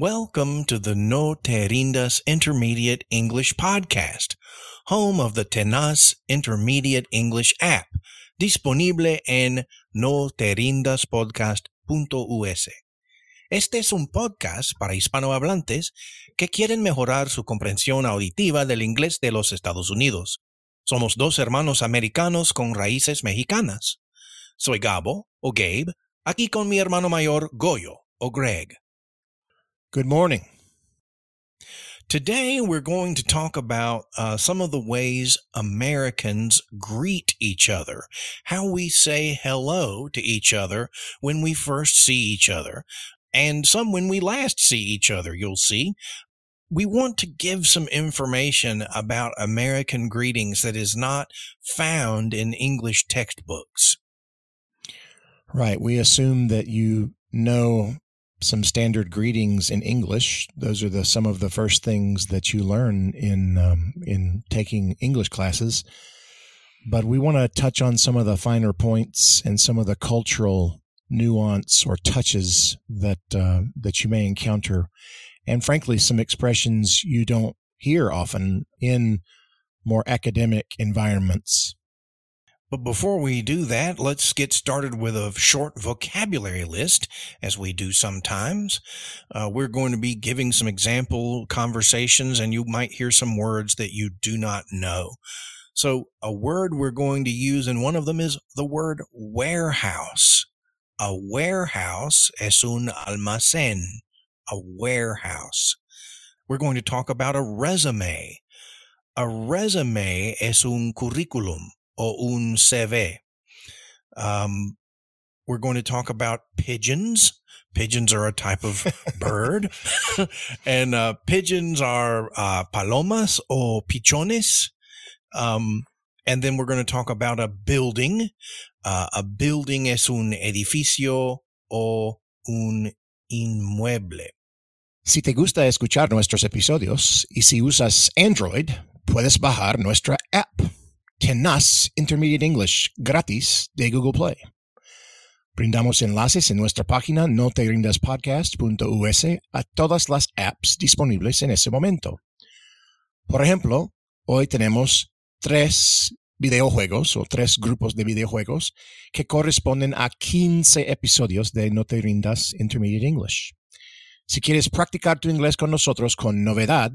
Welcome to the No Te Rindas Intermediate English Podcast, home of the Tenaz Intermediate English app, disponible en noteerindaspodcast.us. Este es un podcast para hispanohablantes que quieren mejorar su comprensión auditiva del inglés de los Estados Unidos. Somos dos hermanos americanos con raíces mexicanas. Soy Gabo, o Gabe, aquí con mi hermano mayor Goyo, o Greg. Good morning. Today, we're going to talk about uh, some of the ways Americans greet each other, how we say hello to each other when we first see each other, and some when we last see each other, you'll see. We want to give some information about American greetings that is not found in English textbooks. Right. We assume that you know some standard greetings in English. Those are the some of the first things that you learn in um, in taking English classes. But we want to touch on some of the finer points and some of the cultural nuance or touches that uh, that you may encounter, and frankly, some expressions you don't hear often in more academic environments. But before we do that, let's get started with a short vocabulary list, as we do sometimes. Uh, we're going to be giving some example conversations, and you might hear some words that you do not know. So, a word we're going to use, and one of them is the word warehouse. A warehouse es un almacén, a warehouse. We're going to talk about a resume. A resume es un curriculum o un CV. Um, we're going to talk about pigeons. Pigeons are a type of bird, and uh, pigeons are uh, palomas or pichones. Um, and then we're going to talk about a building. Uh, a building es un edificio o un inmueble. Si te gusta escuchar nuestros episodios y si usas Android, puedes bajar nuestra app. Tenaz Intermediate English gratis de Google Play. Brindamos enlaces en nuestra página noterindaspodcast.us a todas las apps disponibles en ese momento. Por ejemplo, hoy tenemos tres videojuegos o tres grupos de videojuegos que corresponden a 15 episodios de No Rindas Intermediate English. Si quieres practicar tu inglés con nosotros con novedad,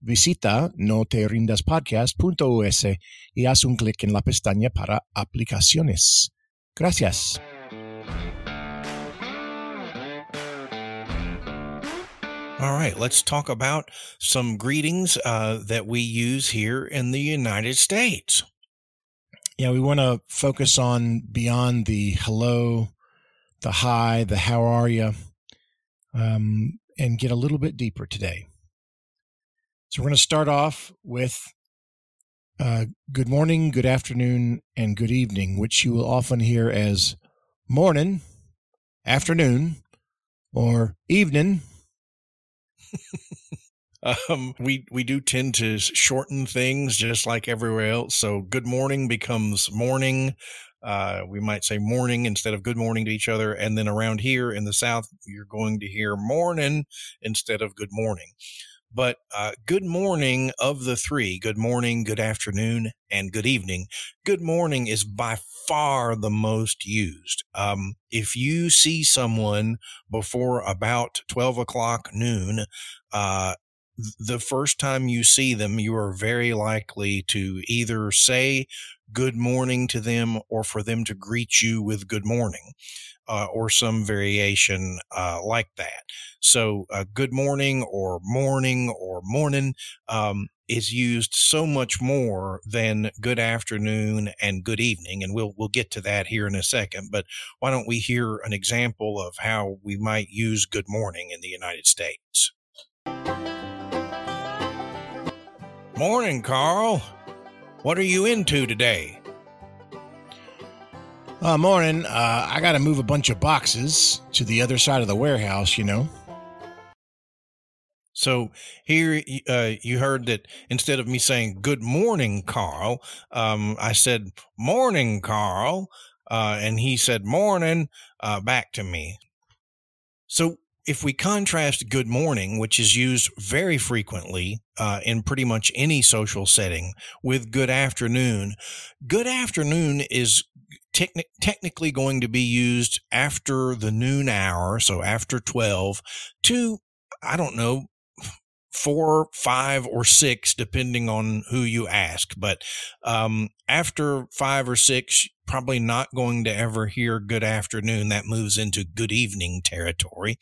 Visita noterindaspodcast.us y haz un clic en la pestaña para aplicaciones. Gracias. All right, let's talk about some greetings uh, that we use here in the United States. Yeah, we want to focus on beyond the hello, the hi, the how are you, um, and get a little bit deeper today. So we're going to start off with uh, good morning, good afternoon, and good evening, which you will often hear as morning, afternoon, or evening. um, we we do tend to shorten things just like everywhere else. So good morning becomes morning. Uh, we might say morning instead of good morning to each other. And then around here in the South, you're going to hear morning instead of good morning. But uh, good morning of the three good morning, good afternoon, and good evening. Good morning is by far the most used. Um, if you see someone before about 12 o'clock noon, uh, the first time you see them, you are very likely to either say good morning to them or for them to greet you with good morning uh, or some variation uh, like that. So, uh, good morning or morning or morning um, is used so much more than good afternoon and good evening, and we'll we'll get to that here in a second. But why don't we hear an example of how we might use good morning in the United States? Morning, Carl. What are you into today? Uh, morning. Uh, I got to move a bunch of boxes to the other side of the warehouse, you know. So here uh, you heard that instead of me saying good morning, Carl, um, I said morning, Carl, uh, and he said morning uh, back to me. So if we contrast good morning, which is used very frequently uh, in pretty much any social setting, with good afternoon, good afternoon is techni- technically going to be used after the noon hour, so after 12, to, I don't know, four, five, or six, depending on who you ask. But um, after five or six, probably not going to ever hear good afternoon. That moves into good evening territory.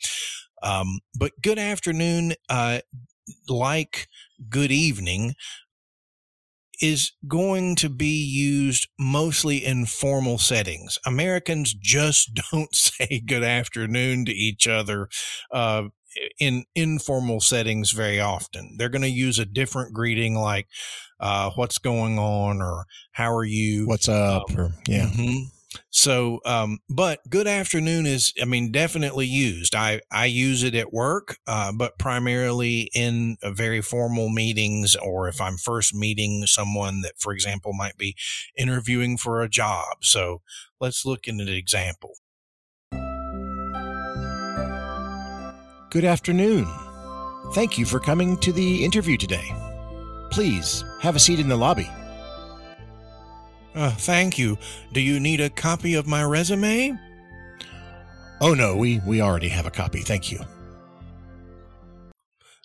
Um, but good afternoon, uh, like good evening, is going to be used mostly in formal settings. Americans just don't say good afternoon to each other uh, in informal settings very often. They're going to use a different greeting like uh, "What's going on?" or "How are you?" What's up? Um, or yeah. Mm-hmm. So, um, but good afternoon is, I mean, definitely used. I, I use it at work, uh, but primarily in very formal meetings or if I'm first meeting someone that, for example, might be interviewing for a job. So let's look at an example. Good afternoon. Thank you for coming to the interview today. Please have a seat in the lobby. Uh, thank you. Do you need a copy of my resume? Oh no, we we already have a copy. Thank you.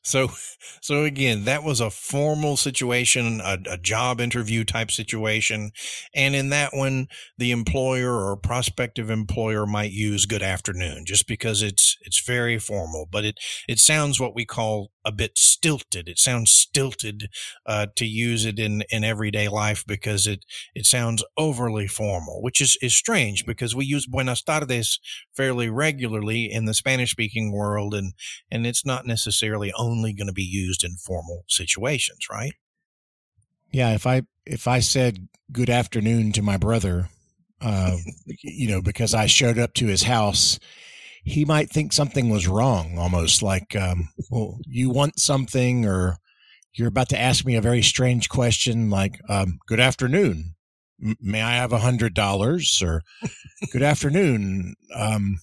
So, so again, that was a formal situation, a, a, job interview type situation. And in that one, the employer or prospective employer might use good afternoon just because it's, it's very formal, but it, it sounds what we call a bit stilted. It sounds stilted, uh, to use it in, in everyday life because it, it sounds overly formal, which is, is strange because we use buenas tardes fairly regularly in the Spanish speaking world. And, and it's not necessarily only going to be used in formal situations, right? Yeah, if I if I said good afternoon to my brother, uh, you know, because I showed up to his house, he might think something was wrong, almost like, um, well, you want something, or you're about to ask me a very strange question, like, um, "Good afternoon, may I have a hundred dollars?" or "Good afternoon, um,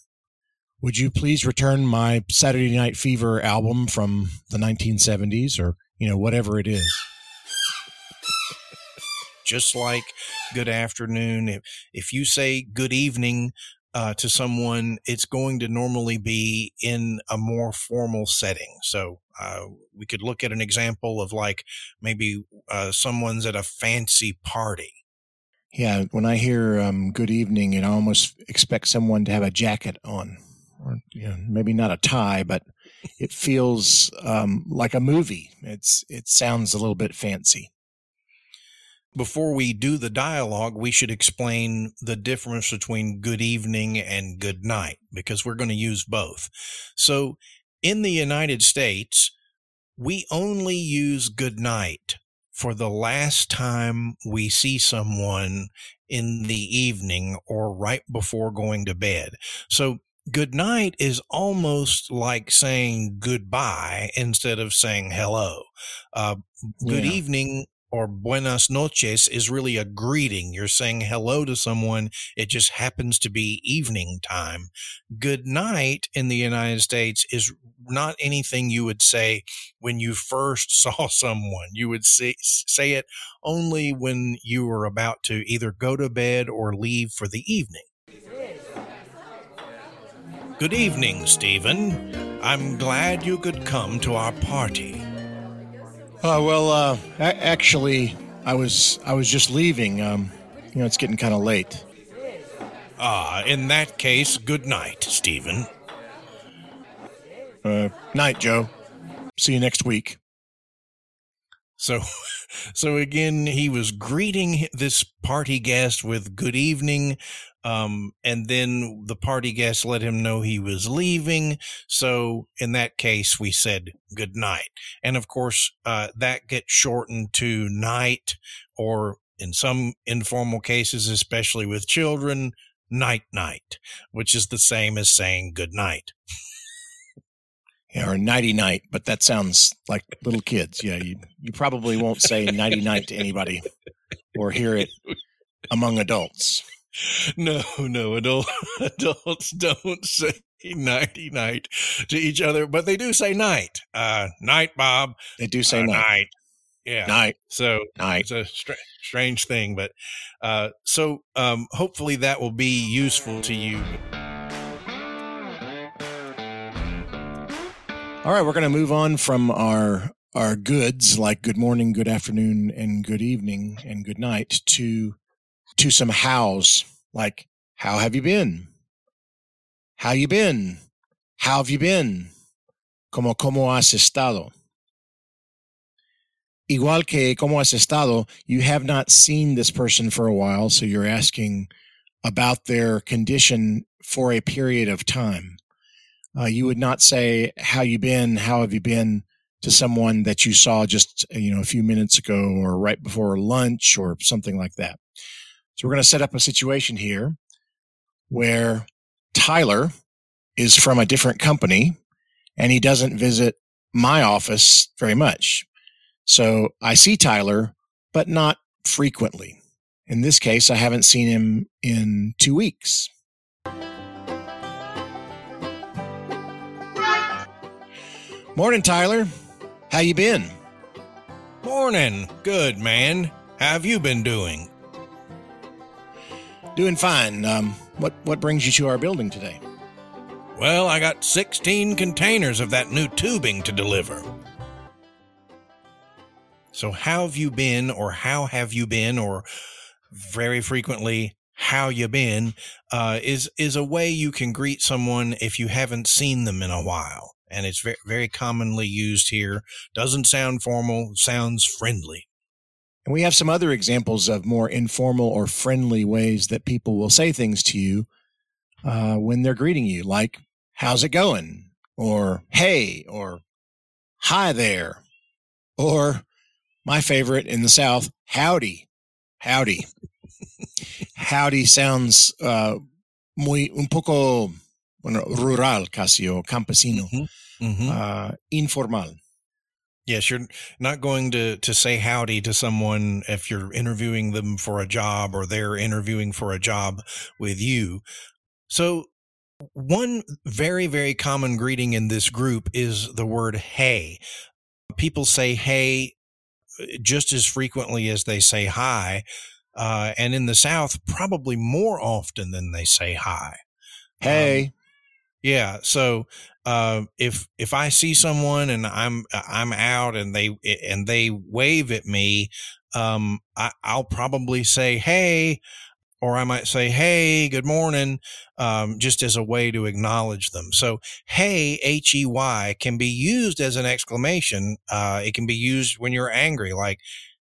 would you please return my Saturday Night Fever album from the 1970s or, you know, whatever it is? Just like good afternoon. If, if you say good evening uh, to someone, it's going to normally be in a more formal setting. So uh, we could look at an example of like maybe uh, someone's at a fancy party. Yeah, when I hear um, good evening, and I almost expect someone to have a jacket on or you know, maybe not a tie, but it feels um, like a movie. It's it sounds a little bit fancy. Before we do the dialogue, we should explain the difference between good evening and good night because we're going to use both. So, in the United States, we only use good night for the last time we see someone in the evening or right before going to bed. So good night is almost like saying goodbye instead of saying hello. Uh, good yeah. evening or buenas noches is really a greeting. You're saying hello to someone. It just happens to be evening time. Good night in the United States is not anything you would say when you first saw someone. You would say, say it only when you were about to either go to bed or leave for the evening. Good evening, Stephen. I'm glad you could come to our party. Uh, well, uh, actually, I was I was just leaving. Um, you know, it's getting kind of late. Ah, in that case, good night, Stephen. Uh, night, Joe. See you next week. So, so again, he was greeting this party guest with good evening. Um, and then the party guest let him know he was leaving. So in that case, we said good night. And of course, uh, that gets shortened to night or in some informal cases, especially with children, night night, which is the same as saying good night. Yeah, or nighty night, but that sounds like little kids. Yeah, you, you probably won't say nighty night to anybody or hear it among adults no, no, adult, adults don't say nighty night to each other, but they do say night. Uh, night, Bob. They do say Uh, night. night. Yeah. Night. So Night. it's a str- strange thing, but uh, so um, hopefully that will be useful to you. All right, we're going to move on from our our goods like good morning, good afternoon, and good evening and good night to to some hows like how have you been? How you been? How have you been? Como como has estado? Igual que como has estado, you have not seen this person for a while, so you're asking about their condition for a period of time. Uh, you would not say how you been? How have you been? to someone that you saw just uh, you know a few minutes ago or right before lunch or something like that. So we're going to set up a situation here where tyler is from a different company and he doesn't visit my office very much. So i see tyler but not frequently. In this case i haven't seen him in two weeks Morning, Tyler. How you been? Morning. Good, man. How have you been doing? Doing fine. Um, what what brings you to our building today? Well, I got 16 containers of that new tubing to deliver. So, how have you been, or how have you been, or very frequently, how you been, uh, is is a way you can greet someone if you haven't seen them in a while, and it's very very commonly used here. Doesn't sound formal, sounds friendly. And we have some other examples of more informal or friendly ways that people will say things to you uh, when they're greeting you, like "How's it going?" or "Hey," or "Hi there," or my favorite in the South, "Howdy." Howdy. Howdy sounds uh, muy un poco bueno, rural, casi o campesino, hmm uh, informal. Yes, you're not going to, to say howdy to someone if you're interviewing them for a job or they're interviewing for a job with you. So, one very, very common greeting in this group is the word hey. People say hey uh, just as frequently as they say hi. Uh, and in the South, probably more often than they say hi. Hey, Yeah. So uh, if if I see someone and I'm I'm out and they and they wave at me, um, I, I'll probably say hey, or I might say hey, good morning, um, just as a way to acknowledge them. So hey, H E Y, can be used as an exclamation. Uh, it can be used when you're angry, like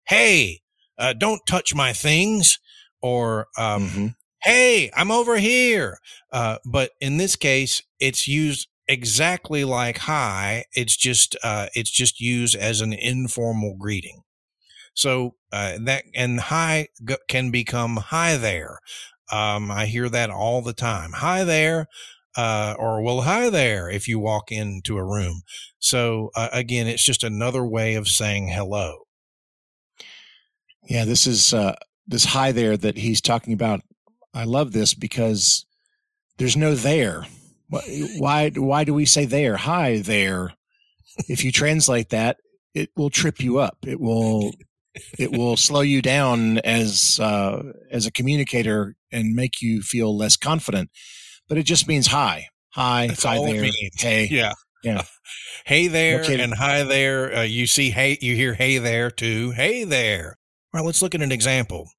hey, uh, don't touch my things, or um, Mhm. Hey, I'm over here. Uh, but in this case, it's used exactly like hi. It's just uh, it's just used as an informal greeting. So uh, that and hi can become hi there. Um, I hear that all the time. Hi there. Uh, or well, hi there if you walk into a room. So uh, again, it's just another way of saying hello. Yeah, this is uh, this hi there that he's talking about. I love this because there's no there. Why? Why do we say there? Hi there. If you translate that, it will trip you up. It will. It will slow you down as uh, as a communicator and make you feel less confident. But it just means hi, hi, That's hi there, hey. Yeah. Yeah. hey there kidding. and hi there. Uh, you see, hey, you hear hey there too. Hey there. All right, let's look at an example.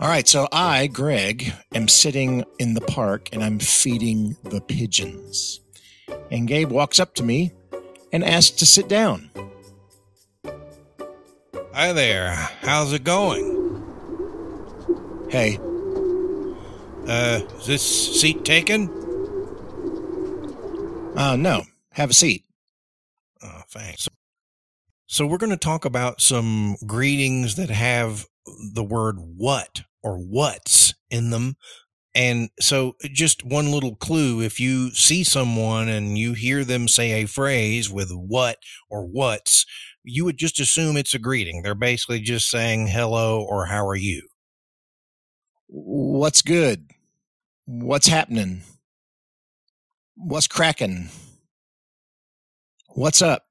All right, so I, Greg, am sitting in the park and I'm feeding the pigeons. And Gabe walks up to me and asks to sit down. Hi there. How's it going? Hey, Uh, is this seat taken? uh, no, have a seat. Oh, thanks. So we're going to talk about some greetings that have the word what or what's in them. And so just one little clue, if you see someone and you hear them say a phrase with what or what's, you would just assume it's a greeting. They're basically just saying hello or how are you? What's good? what's happening? What's cracking? What's up?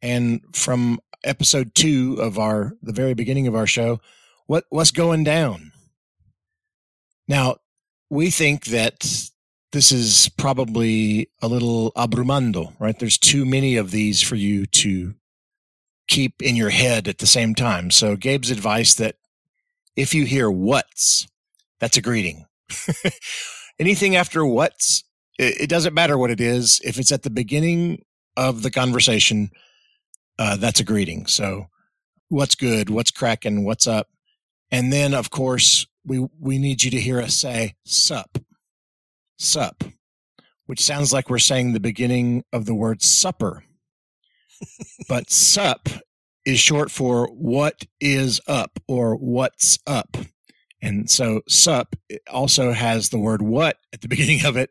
And from episode two of our the very beginning of our show, what what's going down? Now, we think that this is probably a little abrumando, right? There's too many of these for you to keep in your head at the same time. So Gabe's advice that if you hear what's, that's a greeting. Anything after what's, it, doesn't matter what it is. If it's at the beginning of the conversation, uh, that's a greeting. So what's good? What's cracking? What's up? And then, of course, we, we need you to hear us say sup, sup, which sounds like we're saying the beginning of the word supper. but sup is short for what is up or what's up. And so sup also has the word what at the beginning of it,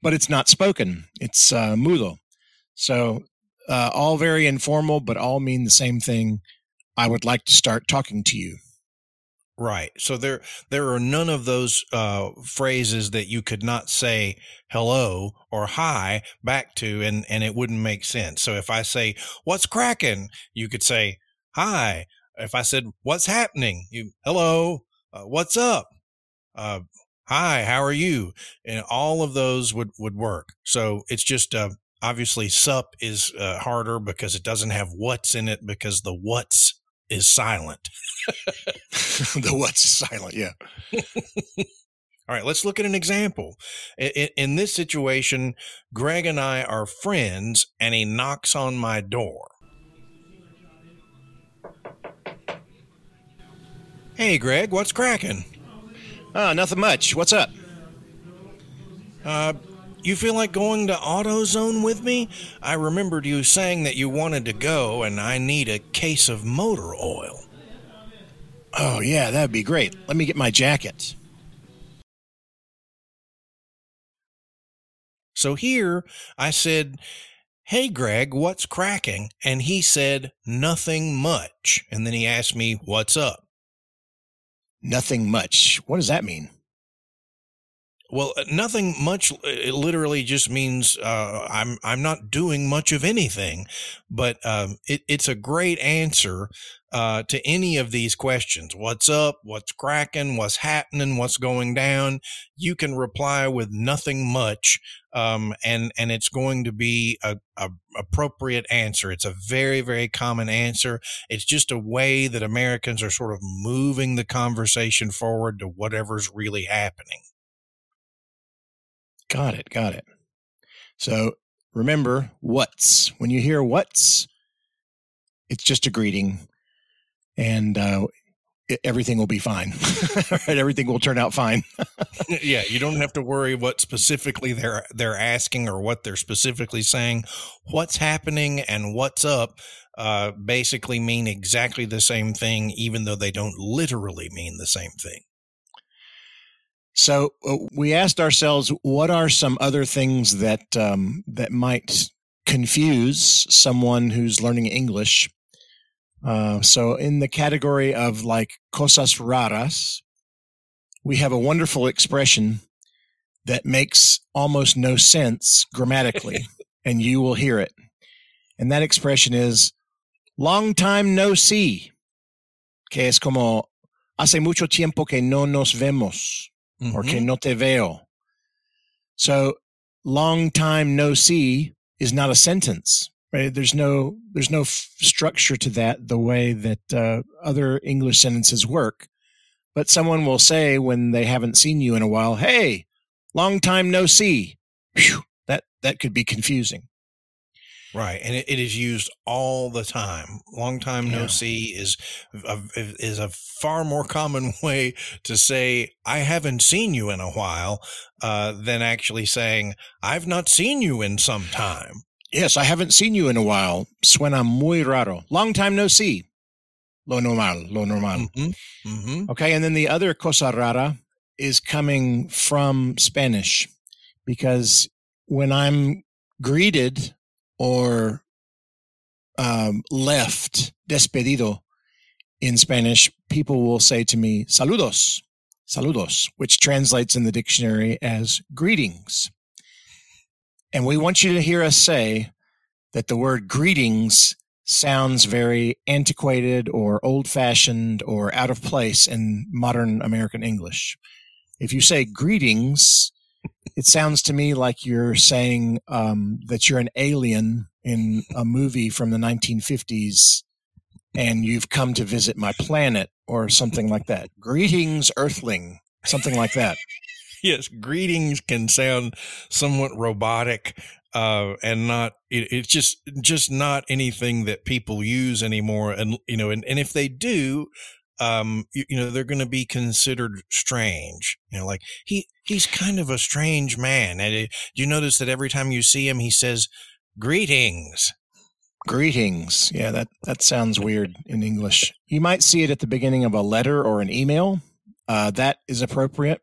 but it's not spoken. It's uh, mudo. So uh, all very informal, but all mean the same thing. I would like to start talking to you. Right. So there there are none of those uh, phrases that you could not say hello or hi back to and and it wouldn't make sense. So if I say what's cracking, you could say hi. If I said what's happening, you hello, uh, what's up? Uh, hi, how are you? And all of those would would work. So it's just uh, obviously sup is uh, harder because it doesn't have what's in it because the what's is silent. the what's silent, yeah. All right, let's look at an example. In, in, this situation, Greg and I are friends, and he knocks on my door. Hey, Greg, what's cracking? Oh, nothing much. What's up? Uh, you feel like going to AutoZone with me? I remembered you saying that you wanted to go, and I need a case of motor oil. Oh, yeah, that'd be great. Let me get my jacket. So here I said, Hey, Greg, what's cracking? And he said, Nothing much. And then he asked me, What's up? Nothing much. What does that mean? Well, uh, nothing much. Uh, it literally just means uh, I'm I'm not doing much of anything, but um, it, it's a great answer uh, to any of these questions. What's up? What's cracking? What's happening? What's going down? You can reply with nothing much, um, and and it's going to be a, a appropriate answer. It's a very very common answer. It's just a way that Americans are sort of moving the conversation forward to whatever's really happening. Got it. Got it. So remember what's when you hear what's, it's just a greeting, and uh, it, everything will be fine. right? Everything will turn out fine. yeah, you don't have to worry what specifically they're they're asking or what they're specifically saying. What's happening and what's up uh, basically mean exactly the same thing, even though they don't literally mean the same thing. So uh, we asked ourselves, what are some other things that um, that might confuse someone who's learning English? Uh, so in the category of like cosas raras, we have a wonderful expression that makes almost no sense grammatically, and you will hear it. And that expression is long time no see, que es como hace mucho tiempo que no nos vemos mm-hmm. or que no te veo. So long time no see is not a sentence, right? There's no, there's no f- structure to that the way that uh, other English sentences work. But someone will say when they haven't seen you in a while, Hey, long time no see. Whew, that, that could be confusing. Right, and it, it is used all the time. Long time yeah. no see is a, is a far more common way to say I haven't seen you in a while uh, than actually saying I've not seen you in some time. Yes, I haven't seen you in a while. Suena muy raro. Long time no see. Lo normal, lo normal. Mm-hmm. Mm-hmm. Okay, and then the other cosa rara is coming from Spanish because when I'm greeted or um, left, despedido in Spanish, people will say to me, saludos. saludos, which translates in the dictionary as greetings. And we want you to hear us say that the word greetings sounds very antiquated or old fashioned or out of place in modern American English. If you say greetings, it sounds to me like you're saying um, that you're an alien in a movie from the 1950s and you've come to visit my planet or something like that. Greetings, Earthling, something like that. yes, greetings can sound somewhat robotic uh, and not it, it's just just not anything that people use anymore and you know and, and if they do um you, you know they're going to be considered strange you know like he he's kind of a strange man and it, do you notice that every time you see him he says greetings greetings yeah that that sounds weird in english you might see it at the beginning of a letter or an email uh, that is appropriate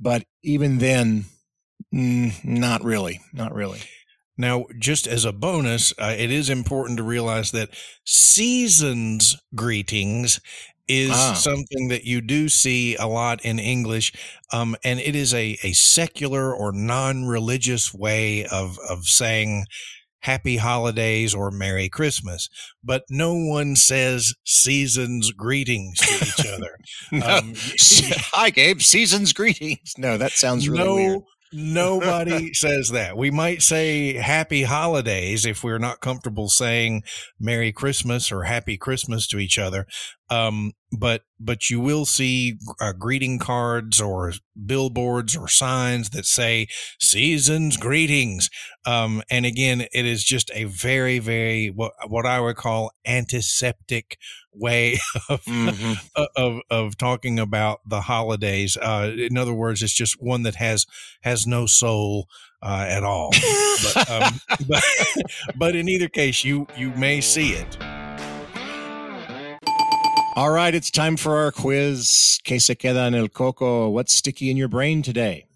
but even then Mm, not really. Not really. Now, just as a bonus, uh, it is important to realize that seasons greetings is ah. something that you do see a lot in English, um, and it is a, a secular or non-religious way of of saying happy holidays or merry christmas but no one says seasons greetings to each other no. um, hi gabe seasons greetings no that sounds really no weird. Nobody says that. We might say happy holidays if we're not comfortable saying Merry Christmas or Happy Christmas to each other. Um, but but you will see uh, greeting cards or billboards or signs that say seasons greetings. Um, and again it is just a very very what, what i would call antiseptic way of, mm-hmm. of, of talking about the holidays. Uh, in other words it's just one that has has no soul uh, at all. But, um, but, but in either case you you may see it all right, it's time for our quiz. Que se queda en el coco? What's sticky in your brain today?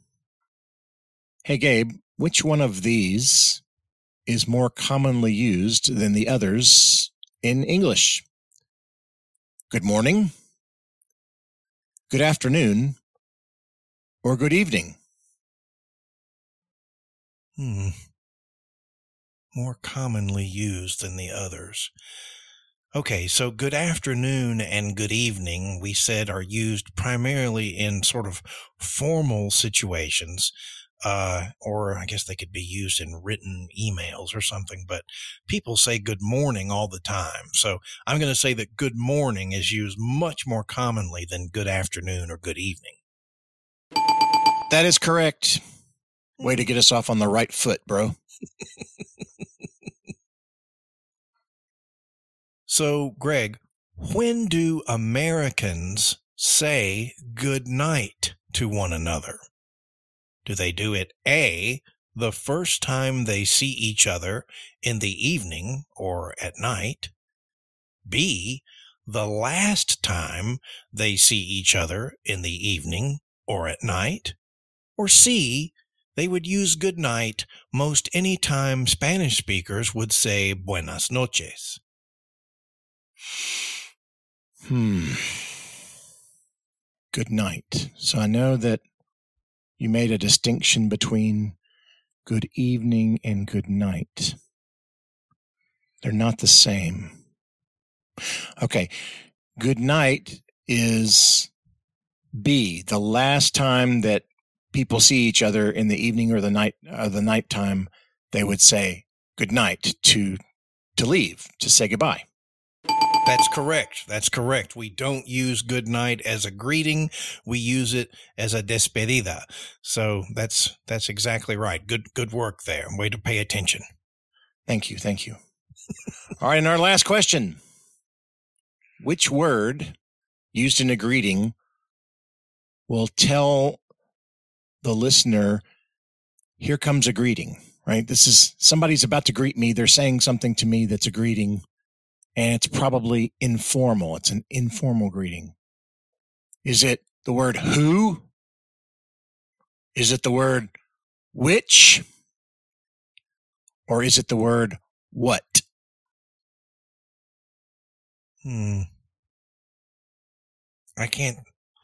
Hey, Gabe, which one of these is more commonly used than the others in English? Good morning, good afternoon, or good evening? Hmm. More commonly used than the others. Okay, so good afternoon and good evening, we said, are used primarily in sort of formal situations. Uh, or I guess they could be used in written emails or something, but people say good morning all the time. So I'm going to say that good morning is used much more commonly than good afternoon or good evening. That is correct. Way to get us off on the right foot, bro. So, Greg, when do Americans say good night to one another? Do they do it A, the first time they see each other in the evening or at night? B, the last time they see each other in the evening or at night? Or C, they would use good night most any time Spanish speakers would say buenas noches. Hmm. Good night. So I know that you made a distinction between good evening and good night. They're not the same. Okay. Good night is B, the last time that people see each other in the evening or the night uh, the nighttime, they would say good night to to leave, to say goodbye. That's correct. That's correct. We don't use good night as a greeting. We use it as a despedida. So that's that's exactly right. Good good work there. Way to pay attention. Thank you. Thank you. All right, and our last question. Which word used in a greeting will tell the listener here comes a greeting, right? This is somebody's about to greet me. They're saying something to me that's a greeting and it's probably informal. It's an informal greeting. Is it the word who? Is it the word which? Or is it the word what? Hmm. I can't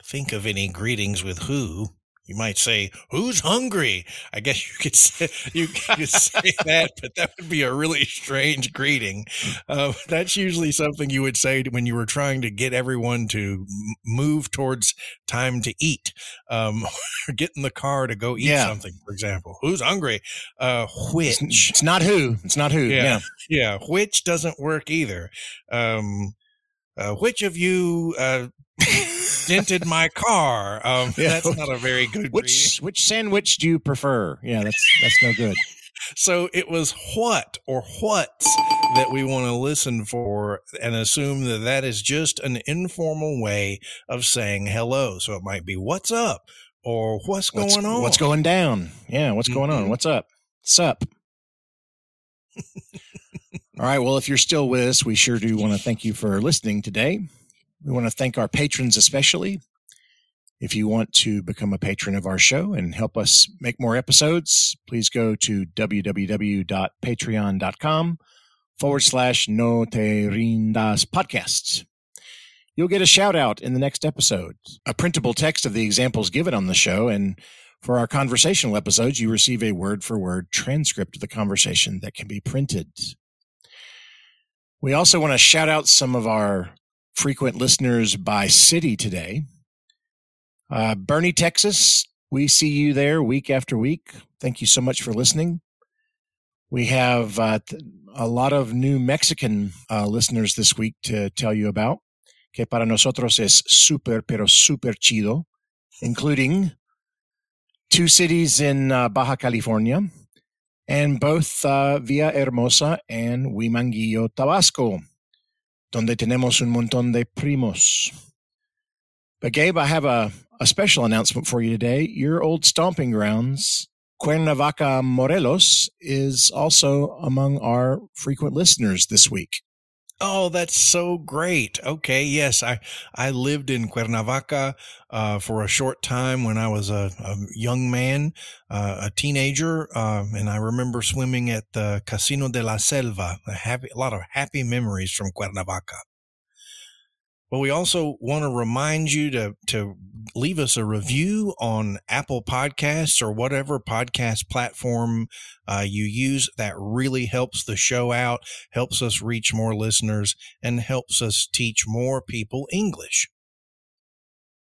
think of any greetings with who. You might say, "Who's hungry?" I guess you could say you could say that, but that would be a really strange greeting. Uh, that's usually something you would say when you were trying to get everyone to move towards time to eat, um, or get in the car to go eat yeah. something. For example, "Who's hungry?" Uh, which it's, it's, not who. It's not who. Yeah, yeah, yeah. Which doesn't work either. Um, uh, which of you uh, dented my car. Um, yeah. That's not a very good. Which greeting. which sandwich do you prefer? Yeah, that's that's no good. so it was what or what's that we want to listen for and assume that that is just an informal way of saying hello. So it might be what's up or what's, what's going on. What's going down? Yeah, what's mm-hmm. going on? Mm-hmm. What's up? What's up? All right. Well, if you're still with us, we sure do want to thank you for listening today. We want to thank our patrons especially. If you want to become a patron of our show and help us make more episodes, please go to www.patreon.com forward slash no te rindas podcasts. You'll get a shout out in the next episode, a printable text of the examples given on the show, and for our conversational episodes, you receive a word for word transcript of the conversation that can be printed. We also want to shout out some of our frequent listeners by city today. Uh, Boerne, Texas, we see you there week after week. Thank you so much for listening. We have uh, a lot of new Mexican uh, listeners this week to tell you about, que para nosotros es super, pero super chido, including two cities in uh, Baja California and both uh, Villahermosa and Huimanguillo, Tabasco donde tenemos un montón de primos. But Gabe, I have a, a special announcement for you today. Your old stomping grounds, Cuernavaca, Morelos, is also among our frequent listeners this week. Oh, that's so great. Okay. Yes. I, I lived in Cuernavaca, uh, for a short time when I was a, a young man, uh, a teenager. Um, and I remember swimming at the Casino de la Selva, a happy, a lot of happy memories from Cuernavaca. But we also want to remind you to, to leave us a review on Apple Podcasts or whatever podcast platform uh, you use. That really helps the show out, helps us reach more listeners, and helps us teach more people English.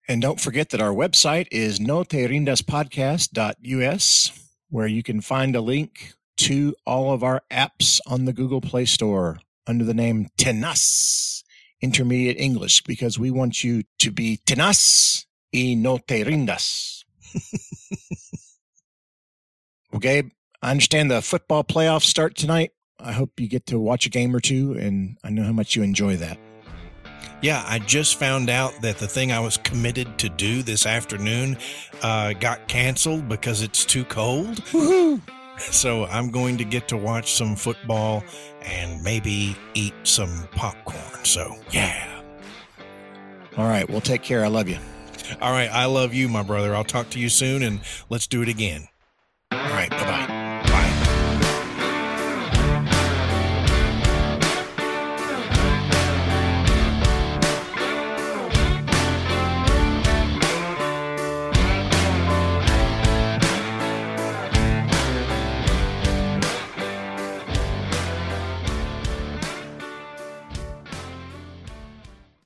And don't forget that our website is noterindaspodcast.us, where you can find a link to all of our apps on the Google Play Store under the name Tenaz intermediate English because we want you to be tenaz y no te rindas. well, Gabe, I understand the football playoffs start tonight. I hope you get to watch a game or two, and I know how much you enjoy that. Yeah, I just found out that the thing I was committed to do this afternoon uh, got canceled because it's too cold. Woo-hoo. So I'm going to get to watch some football and maybe eat some popcorn. So, yeah. All right. Well, take care. I love you. All right. I love you, my brother. I'll talk to you soon and let's do it again. All right. Bye bye.